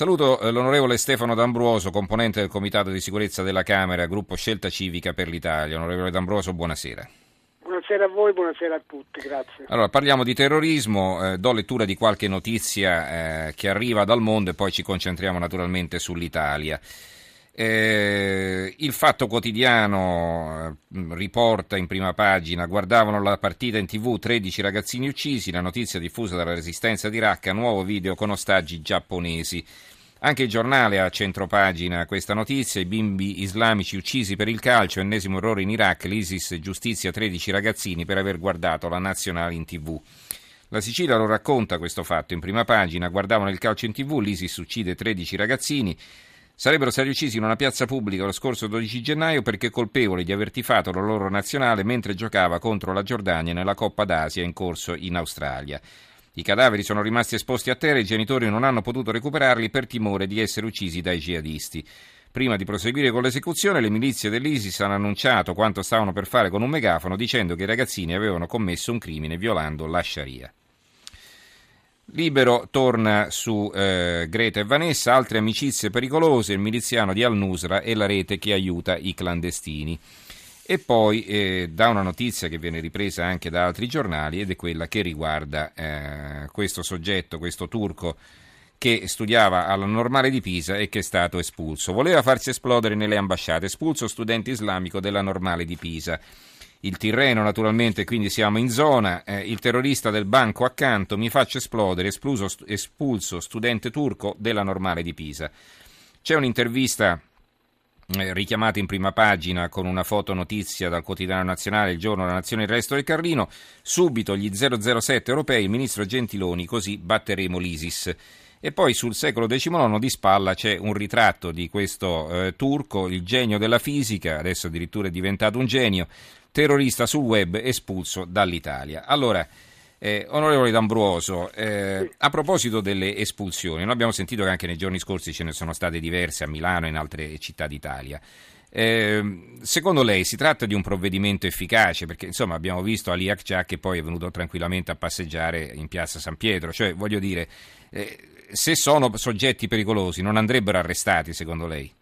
Saluto eh, l'onorevole Stefano D'Ambruoso, componente del Comitato di Sicurezza della Camera, gruppo Scelta Civica per l'Italia. Onorevole D'Ambruoso, buonasera. Buonasera a voi, buonasera a tutti, grazie. Allora, parliamo di terrorismo, eh, do lettura di qualche notizia eh, che arriva dal mondo e poi ci concentriamo naturalmente sull'Italia. Eh, il Fatto Quotidiano eh, riporta in prima pagina, guardavano la partita in tv 13 ragazzini uccisi, la notizia diffusa dalla resistenza di Raqqa, nuovo video con ostaggi giapponesi. Anche il giornale ha a centropagina questa notizia, i bimbi islamici uccisi per il calcio, ennesimo errore in Iraq, l'ISIS giustizia 13 ragazzini per aver guardato la nazionale in tv. La Sicilia lo racconta questo fatto in prima pagina, guardavano il calcio in tv, l'ISIS uccide 13 ragazzini, sarebbero stati uccisi in una piazza pubblica lo scorso 12 gennaio perché colpevoli di aver tifato la loro nazionale mentre giocava contro la Giordania nella Coppa d'Asia in corso in Australia. I cadaveri sono rimasti esposti a terra e i genitori non hanno potuto recuperarli per timore di essere uccisi dai jihadisti. Prima di proseguire con l'esecuzione, le milizie dell'ISIS hanno annunciato quanto stavano per fare con un megafono dicendo che i ragazzini avevano commesso un crimine violando la Sharia. Libero torna su eh, Greta e Vanessa, altre amicizie pericolose, il miliziano di Al-Nusra e la rete che aiuta i clandestini. E poi eh, da una notizia che viene ripresa anche da altri giornali ed è quella che riguarda eh, questo soggetto, questo turco che studiava alla normale di Pisa e che è stato espulso. Voleva farsi esplodere nelle ambasciate, espulso studente islamico della normale di Pisa il Tirreno naturalmente, quindi siamo in zona, eh, il terrorista del banco accanto, mi faccio esplodere, espulso, espulso studente turco della normale di Pisa. C'è un'intervista richiamata in prima pagina con una foto notizia dal quotidiano nazionale, il giorno La Nazione il resto del Carlino, subito gli 007 europei, il ministro Gentiloni, così batteremo l'ISIS. E poi sul secolo XIX di spalla c'è un ritratto di questo eh, turco, il genio della fisica, adesso addirittura è diventato un genio, terrorista sul web espulso dall'Italia. Allora, eh, onorevole D'Ambruoso, eh, a proposito delle espulsioni, noi abbiamo sentito che anche nei giorni scorsi ce ne sono state diverse a Milano e in altre città d'Italia. Eh, secondo lei si tratta di un provvedimento efficace? Perché insomma abbiamo visto Ali Akçak che poi è venuto tranquillamente a passeggiare in piazza San Pietro, cioè voglio dire, eh, se sono soggetti pericolosi non andrebbero arrestati secondo lei?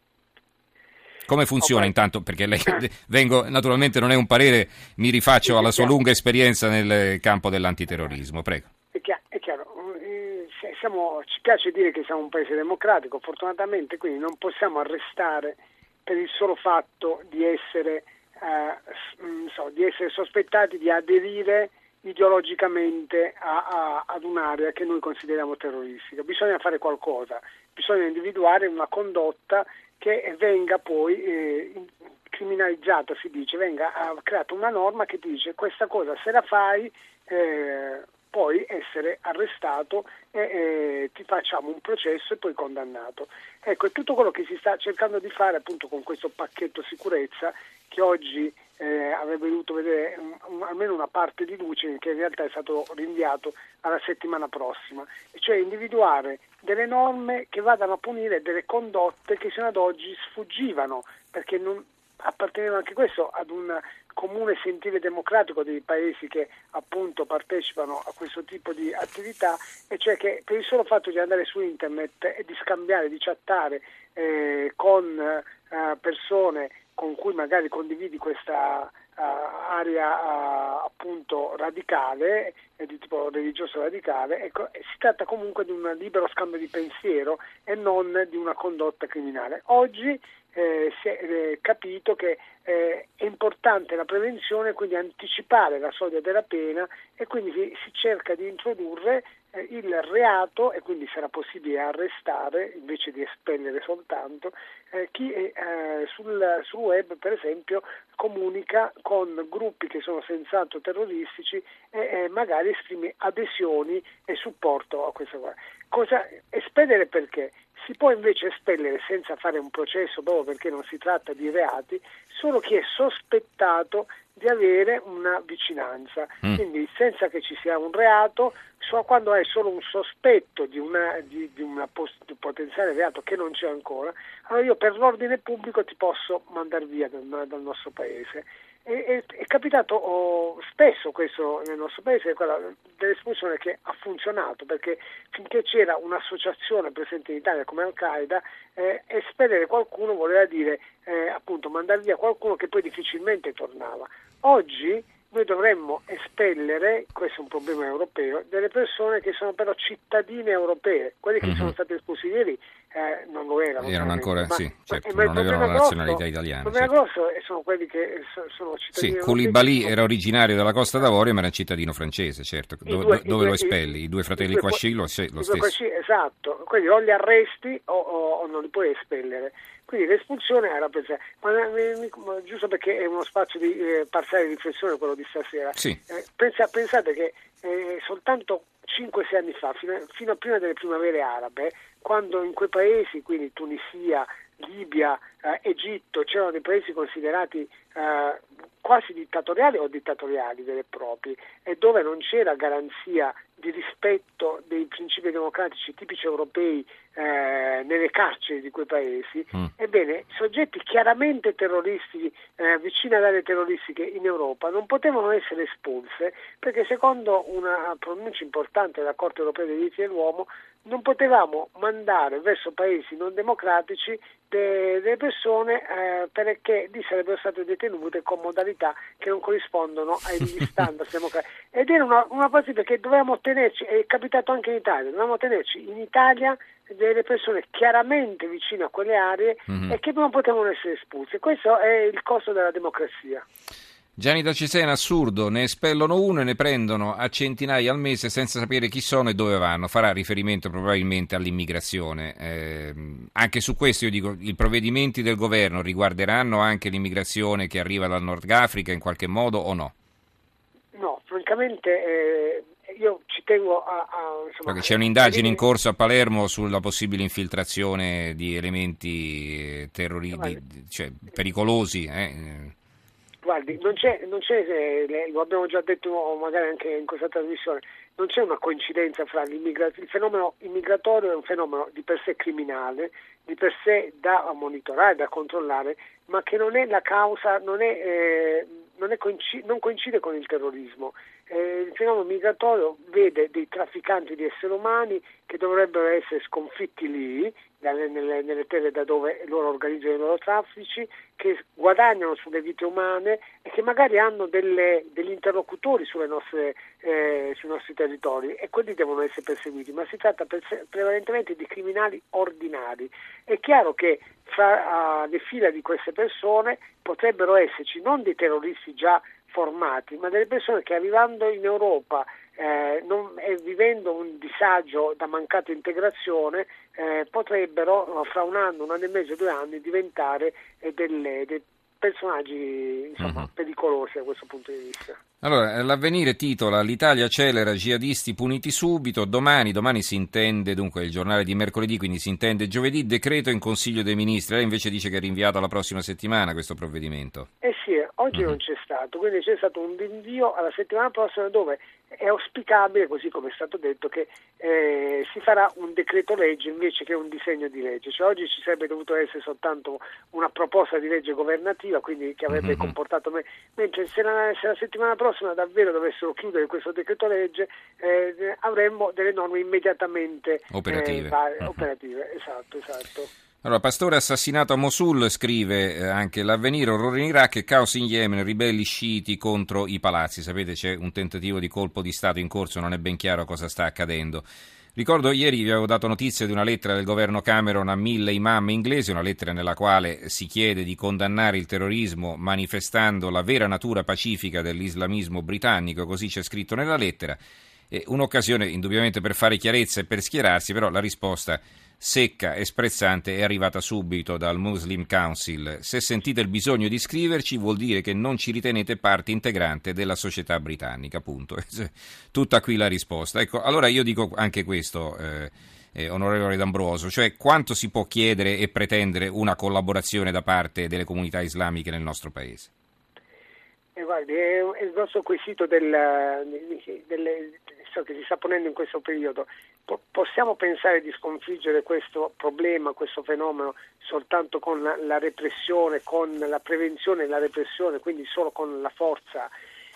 Come funziona okay. intanto? Perché lei vengo, naturalmente non è un parere, mi rifaccio alla sua lunga esperienza nel campo dell'antiterrorismo. Prego. È chiaro, è chiaro. Eh, siamo, ci piace dire che siamo un paese democratico, fortunatamente quindi non possiamo arrestare per il solo fatto di essere, eh, mm, so, di essere sospettati di aderire ideologicamente a, a, ad un'area che noi consideriamo terroristica. Bisogna fare qualcosa, bisogna individuare una condotta che venga poi eh, criminalizzata, si dice, venga creata una norma che dice questa cosa se la fai eh, puoi essere arrestato e eh, ti facciamo un processo e poi condannato. Ecco, è tutto quello che si sta cercando di fare appunto con questo pacchetto sicurezza che oggi eh, avrebbe dovuto vedere un, un, almeno una parte di luce che in realtà è stato rinviato alla settimana prossima, cioè individuare delle norme che vadano a punire delle condotte che sino ad oggi sfuggivano, perché non apparteneva anche questo ad un comune sentire democratico dei paesi che appunto partecipano a questo tipo di attività, e cioè che per il solo fatto di andare su internet e di scambiare, di chattare eh, con eh, persone con cui magari condividi questa uh, area uh, appunto radicale, di tipo religioso radicale, ecco, si tratta comunque di un libero scambio di pensiero e non di una condotta criminale. Oggi eh, si è eh, capito che eh, è importante la prevenzione, quindi anticipare la soglia della pena e quindi si, si cerca di introdurre eh, il reato e quindi sarà possibile arrestare invece di espellere soltanto eh, chi eh, sul, sul, web per esempio comunica con gruppi che sono senz'altro terroristici e, e magari esprime adesioni e supporto a questa cosa. Cosa espellere perché? Si può invece espellere senza fare un processo proprio perché non si tratta di reati solo chi è sospettato di avere una vicinanza, mm. quindi senza che ci sia un reato, so quando hai solo un sospetto di, una, di, di, una post, di, un potenziale reato che non c'è ancora, allora io per l'ordine pubblico ti posso mandare via dal, dal nostro paese. È, è capitato oh, spesso questo nel nostro paese, quella dell'espulsione che ha funzionato, perché finché c'era un'associazione presente in Italia come Al-Qaeda, eh, espellere qualcuno voleva dire eh, appunto mandare via qualcuno che poi difficilmente tornava. Oggi noi dovremmo espellere, questo è un problema europeo, delle persone che sono però cittadine europee, quelli che sono stati espulsi ieri eh, non lo erano. Erano ancora, ma, sì, certo, ma non avevano la nazionalità italiana. Il problema certo. grosso sono quelli che sono cittadini Sì, Koulibaly era originario della Costa d'Avorio ma era cittadino francese, certo. Do, due, dove lo espelli? I due fratelli Quasci lo, lo stesso. Quasci, esatto, quindi o li arresti o, o, o non li puoi espellere. Quindi l'espulsione era pensata, ma, ma, giusto perché è uno spazio di eh, parziale riflessione quello di stasera. Sì. Eh, pensa, pensate che eh, soltanto 5-6 anni fa, fino, fino, a prima delle primavere arabe, quando in quei paesi, quindi Tunisia, Libia, eh, Egitto, c'erano dei paesi considerati eh, quasi dittatoriali o dittatoriali veri e propri e dove non c'era garanzia di rispetto dei principi democratici tipici europei eh, nelle carceri di quei paesi, mm. ebbene soggetti chiaramente terroristi eh, vicini ad aree terroristiche in Europa non potevano essere espulse perché secondo una pronuncia importante della Corte europea dei diritti dell'uomo non potevamo mandare verso paesi non democratici delle persone eh, perché lì sarebbero state detenute con modalità che non corrispondono ai standard democratici. Ed era una, una partita che dovevamo tenerci, è capitato anche in Italia, dovevamo tenerci in Italia delle persone chiaramente vicine a quelle aree mm-hmm. e che non potevano essere espulse. Questo è il costo della democrazia. Gianni da Cesena, assurdo, ne espellono uno e ne prendono a centinaia al mese senza sapere chi sono e dove vanno. Farà riferimento probabilmente all'immigrazione. Eh, anche su questo io dico, i provvedimenti del governo riguarderanno anche l'immigrazione che arriva dal Nord Africa in qualche modo o no? No, francamente eh, io ci tengo a... a insomma, Perché c'è un'indagine in corso a Palermo sulla possibile infiltrazione di elementi eh, terroristici, cioè pericolosi. Eh. Guardi, non c'è, non c'è eh, lo abbiamo già detto magari anche in questa trasmissione, non c'è una coincidenza fra l'immigrazione, il fenomeno immigratorio è un fenomeno di per sé criminale, di per sé da monitorare, da controllare, ma che non è la causa, non, è, eh, non, è coincide, non coincide con il terrorismo. Eh, il fenomeno migratorio vede dei trafficanti di esseri umani che dovrebbero essere sconfitti lì, dalle, nelle, nelle, terre da dove loro organizzano i loro traffici, che guadagnano sulle vite umane e che magari hanno delle, degli interlocutori nostre, eh, sui nostri territori e quelli devono essere perseguiti, ma si tratta prevalentemente di criminali ordinari. È chiaro che fra uh, le fila di queste persone potrebbero esserci non dei terroristi già formati, ma delle persone che arrivando in Europa eh, non, e vivendo un disagio da mancata integrazione eh, potrebbero fra un anno, un anno e mezzo, due anni diventare eh, delle, dei personaggi insomma, uh-huh. pericolosi da questo punto di vista. Allora, l'avvenire titola L'Italia accelera jihadisti puniti subito. Domani, domani si intende, dunque il giornale di mercoledì, quindi si intende giovedì, decreto in Consiglio dei Ministri. Lei invece dice che è rinviato alla prossima settimana questo provvedimento. Eh sì, oggi non c'è stato, quindi c'è stato un rinvio alla settimana prossima dove è auspicabile, così come è stato detto, che eh, si farà un decreto legge invece che un disegno di legge. Cioè, oggi ci sarebbe dovuto essere soltanto una proposta di legge governativa, quindi che avrebbe mm-hmm. comportato me. Mentre se la, se la, settimana prossima davvero dovessero chiudere questo decreto legge, eh, avremmo delle norme immediatamente operative. Eh, varie, mm-hmm. operative. Esatto, esatto. Allora, pastore assassinato a Mosul, scrive eh, anche l'avvenire, orrore in Iraq e caos in Yemen, ribelli sciiti contro i palazzi. Sapete c'è un tentativo di colpo di Stato in corso, non è ben chiaro cosa sta accadendo. Ricordo ieri vi avevo dato notizia di una lettera del governo Cameron a mille imam inglesi, una lettera nella quale si chiede di condannare il terrorismo manifestando la vera natura pacifica dell'islamismo britannico, così c'è scritto nella lettera. E un'occasione indubbiamente per fare chiarezza e per schierarsi, però la risposta secca e sprezzante è arrivata subito dal Muslim Council. Se sentite il bisogno di scriverci vuol dire che non ci ritenete parte integrante della società britannica, punto. Tutta qui la risposta. Ecco, allora io dico anche questo. Eh, eh, onorevole D'Ambroso, cioè quanto si può chiedere e pretendere una collaborazione da parte delle comunità islamiche nel nostro paese? Eh, guardi, è, il grosso quesito del, del, so, che si sta ponendo in questo periodo, po- possiamo pensare di sconfiggere questo problema, questo fenomeno soltanto con la, la repressione, con la prevenzione e la repressione, quindi solo con la forza?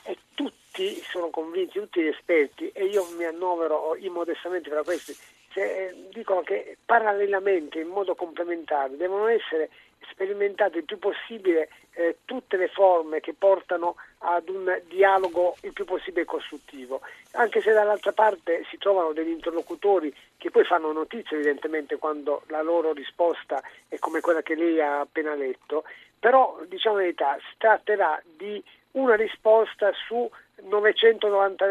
E tutti sono convinti, tutti gli esperti, e io mi annovero immodestamente tra questi, cioè, dicono che parallelamente, in modo complementare, devono essere sperimentate il più possibile eh, tutte le forme che portano ad un dialogo il più possibile costruttivo, anche se dall'altra parte si trovano degli interlocutori che poi fanno notizia evidentemente quando la loro risposta è come quella che lei ha appena letto, però diciamo la verità, si tratterà di una risposta su 990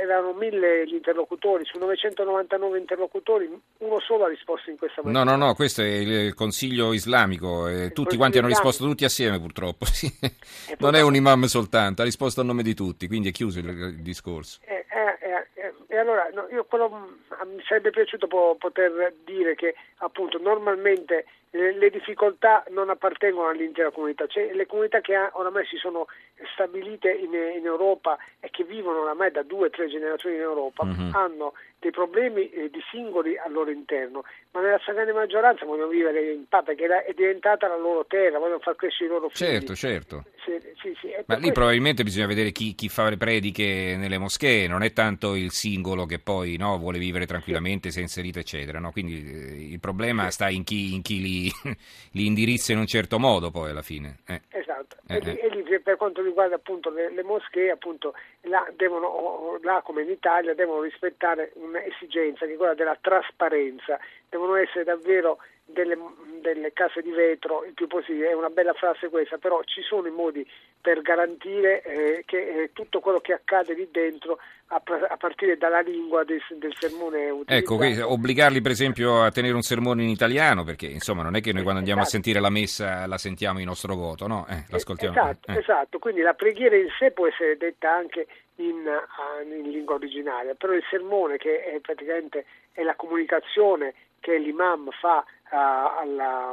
erano 1000 gli interlocutori, su 999 interlocutori uno solo ha risposto in questa maniera. No, no, no, questo è il Consiglio islamico, eh, tutti quanti hanno risposto tutti assieme purtroppo, sì. non è un imam soltanto, ha risposto a nome di tutti, quindi è chiuso il, il discorso. Eh, eh, eh, e allora no, io quello, mi sarebbe piaciuto poter dire che appunto normalmente le difficoltà non appartengono all'intera comunità, cioè le comunità che oramai si sono stabilite in, in Europa e che vivono oramai da due o tre generazioni in Europa mm-hmm. hanno dei problemi eh, di singoli al loro interno, ma nella stragrande maggioranza vogliono vivere in pace perché è diventata la loro terra, vogliono far crescere i loro figli. Certo, certo. Sì, sì, sì. Ma lì questo... probabilmente bisogna vedere chi, chi, fa le prediche nelle moschee, non è tanto il singolo che poi no, vuole vivere tranquillamente, si è inserito, eccetera. No? Quindi eh, il problema sta in chi, in chi li, li, indirizza in un certo modo poi alla fine. Eh. Esatto. Eh, e, lì per quanto riguarda appunto le, le moschee, appunto, là, devono, là come in Italia devono rispettare un'esigenza che è quella della trasparenza, devono essere davvero delle, delle, case di vetro il più possibile, è una bella frase questa, però ci sono i modi per garantire eh, che eh, tutto quello che accade lì dentro a, a partire dalla lingua del, del sermone Ecco, obbligarli per esempio a tenere un sermone in italiano, perché insomma non è che noi quando andiamo esatto. a sentire la messa la sentiamo in nostro voto, no? Eh, l'ascoltiamo. Esatto, eh. esatto, quindi la preghiera in sé può essere detta anche in, in lingua originaria, però il sermone che è praticamente è la comunicazione che l'imam fa uh, alla,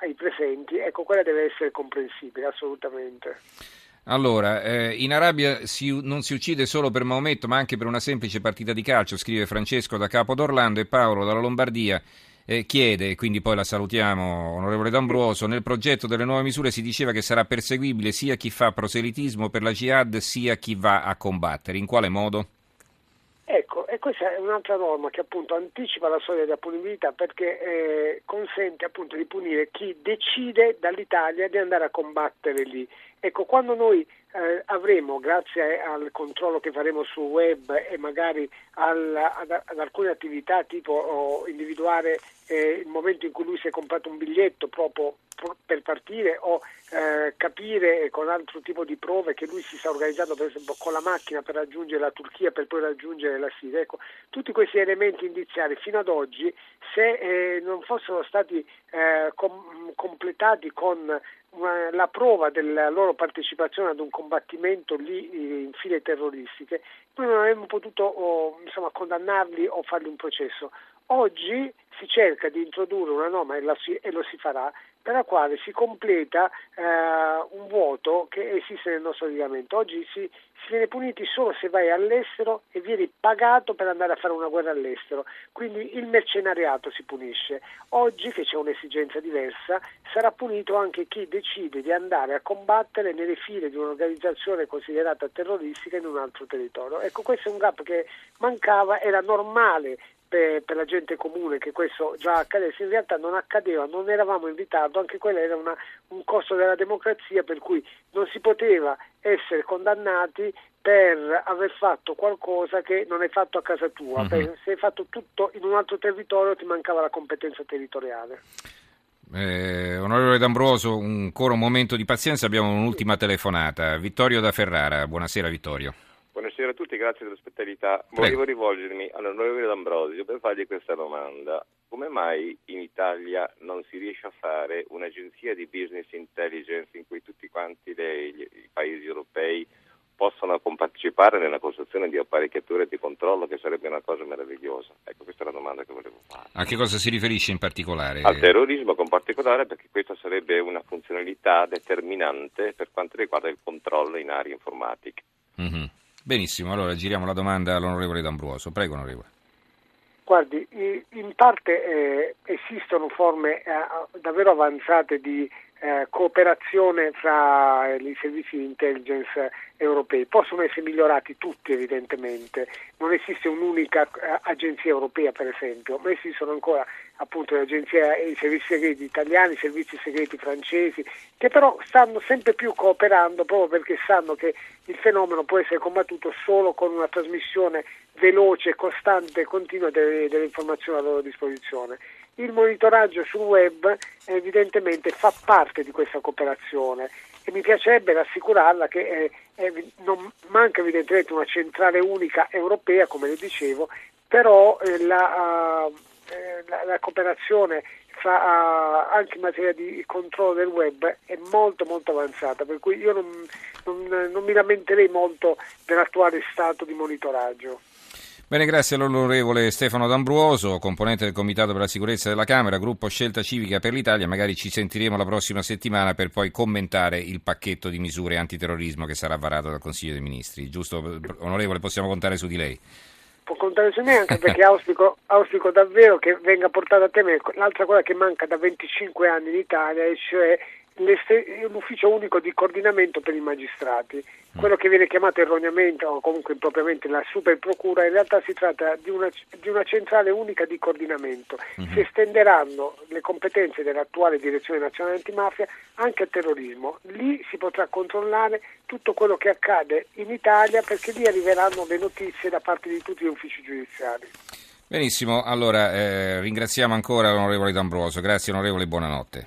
ai presenti, ecco quella deve essere comprensibile assolutamente. Allora, eh, in Arabia si, non si uccide solo per Maometto, ma anche per una semplice partita di calcio, scrive Francesco da Capo d'Orlando e Paolo dalla Lombardia. Eh, chiede, quindi poi la salutiamo, onorevole D'Ambroso, nel progetto delle nuove misure si diceva che sarà perseguibile sia chi fa proselitismo per la jihad sia chi va a combattere. In quale modo? E questa è un'altra norma che appunto anticipa la storia della punibilità perché eh, consente appunto di punire chi decide dall'Italia di andare a combattere lì. Ecco, quando noi eh, avremo, grazie al controllo che faremo sul web e magari al, ad, ad, alcune attività tipo oh, individuare eh, il momento in cui lui si è comprato un biglietto proprio per partire o eh, capire con altro tipo di prove che lui si sta organizzando per esempio con la macchina per raggiungere la Turchia per poi raggiungere la Siria. Ecco, tutti questi elementi indiziari fino ad oggi se eh, non fossero stati eh, com- completati con la prova della loro partecipazione ad un combattimento lì eh, in file terroristiche, noi non avremmo potuto oh, insomma, condannarli o fargli un processo. Oggi si cerca di introdurre una norma e, si, e lo si farà per la quale si completa eh, un vuoto che esiste nel nostro ordinamento. Oggi si, si, viene puniti solo se vai all'estero e vieni pagato per andare a fare una guerra all'estero, quindi il mercenariato si punisce. Oggi che c'è un'esigenza diversa sarà punito anche chi decide di andare a combattere nelle file di un'organizzazione considerata terroristica in un altro territorio. Ecco, questo è un gap che mancava, era normale per, per, la gente comune che questo già accadesse, in realtà non accadeva, non eravamo in ritardo, anche quello era una, un costo della democrazia per cui non si poteva essere condannati per aver fatto qualcosa che non hai fatto a casa tua, mm-hmm. se hai fatto tutto in un altro territorio ti mancava la competenza territoriale. Eh, onorevole D'Ambroso, ancora un momento di pazienza, abbiamo un'ultima telefonata. Vittorio da Ferrara, buonasera Vittorio. Buonasera a tutti, grazie dell'ospitalità. Volevo rivolgermi all'onorevole D'Ambrosio per fargli questa domanda. Come mai in Italia non si riesce a fare un'agenzia di business intelligence in cui tutti quanti le, i paesi europei possano partecipare nella costruzione di apparecchiature di controllo che sarebbe una cosa meravigliosa? Ecco, questa è la domanda che volevo fare. A che cosa si riferisce in particolare? Al terrorismo con particolare perché questa sarebbe una funzionalità determinante per quanto riguarda il controllo in aree informatiche. Mm-hmm. Benissimo, allora giriamo la domanda all'onorevole D'Ambruoso. Prego, onorevole. Guardi, in parte eh, esistono forme eh, davvero avanzate di eh, cooperazione fra i servizi di intelligence europei. Possono essere migliorati tutti evidentemente, non esiste un'unica eh, agenzia europea per esempio, ma esistono ancora appunto le agenzie i servizi segreti italiani, i servizi segreti francesi, che però stanno sempre più cooperando proprio perché sanno che il fenomeno può essere combattuto solo con una trasmissione veloce, costante e continua delle, delle informazioni a loro disposizione. Il monitoraggio sul web evidentemente fa parte di questa cooperazione e mi piacerebbe rassicurarla che eh, eh, non manca evidentemente una centrale unica europea, come le dicevo, però eh, la, uh, la, la, cooperazione fra, uh, anche in materia di controllo del web è molto molto avanzata, per cui io non, non, non mi lamenterei molto dell'attuale stato di monitoraggio. Bene, grazie all'onorevole Stefano D'Ambruoso, componente del Comitato per la Sicurezza della Camera, gruppo Scelta Civica per l'Italia. Magari ci sentiremo la prossima settimana per poi commentare il pacchetto di misure antiterrorismo che sarà varato dal Consiglio dei Ministri. Giusto, onorevole, possiamo contare su di lei? Può contare su me anche perché auspico, auspico davvero che venga portato a termine l'altra cosa che manca da 25 anni in Italia, e cioè l'ufficio unico di coordinamento per i magistrati. Mm. Quello che viene chiamato erroneamente o comunque impropriamente la super procura, in realtà si tratta di una, di una centrale unica di coordinamento. Mm-hmm. Si estenderanno le competenze dell'attuale Direzione Nazionale Antimafia anche al terrorismo. Lì si potrà controllare tutto quello che accade in Italia perché lì arriveranno le notizie da parte di tutti gli uffici giudiziari. Benissimo, allora eh, ringraziamo ancora l'onorevole D'Ambroso. Grazie onorevole, buonanotte.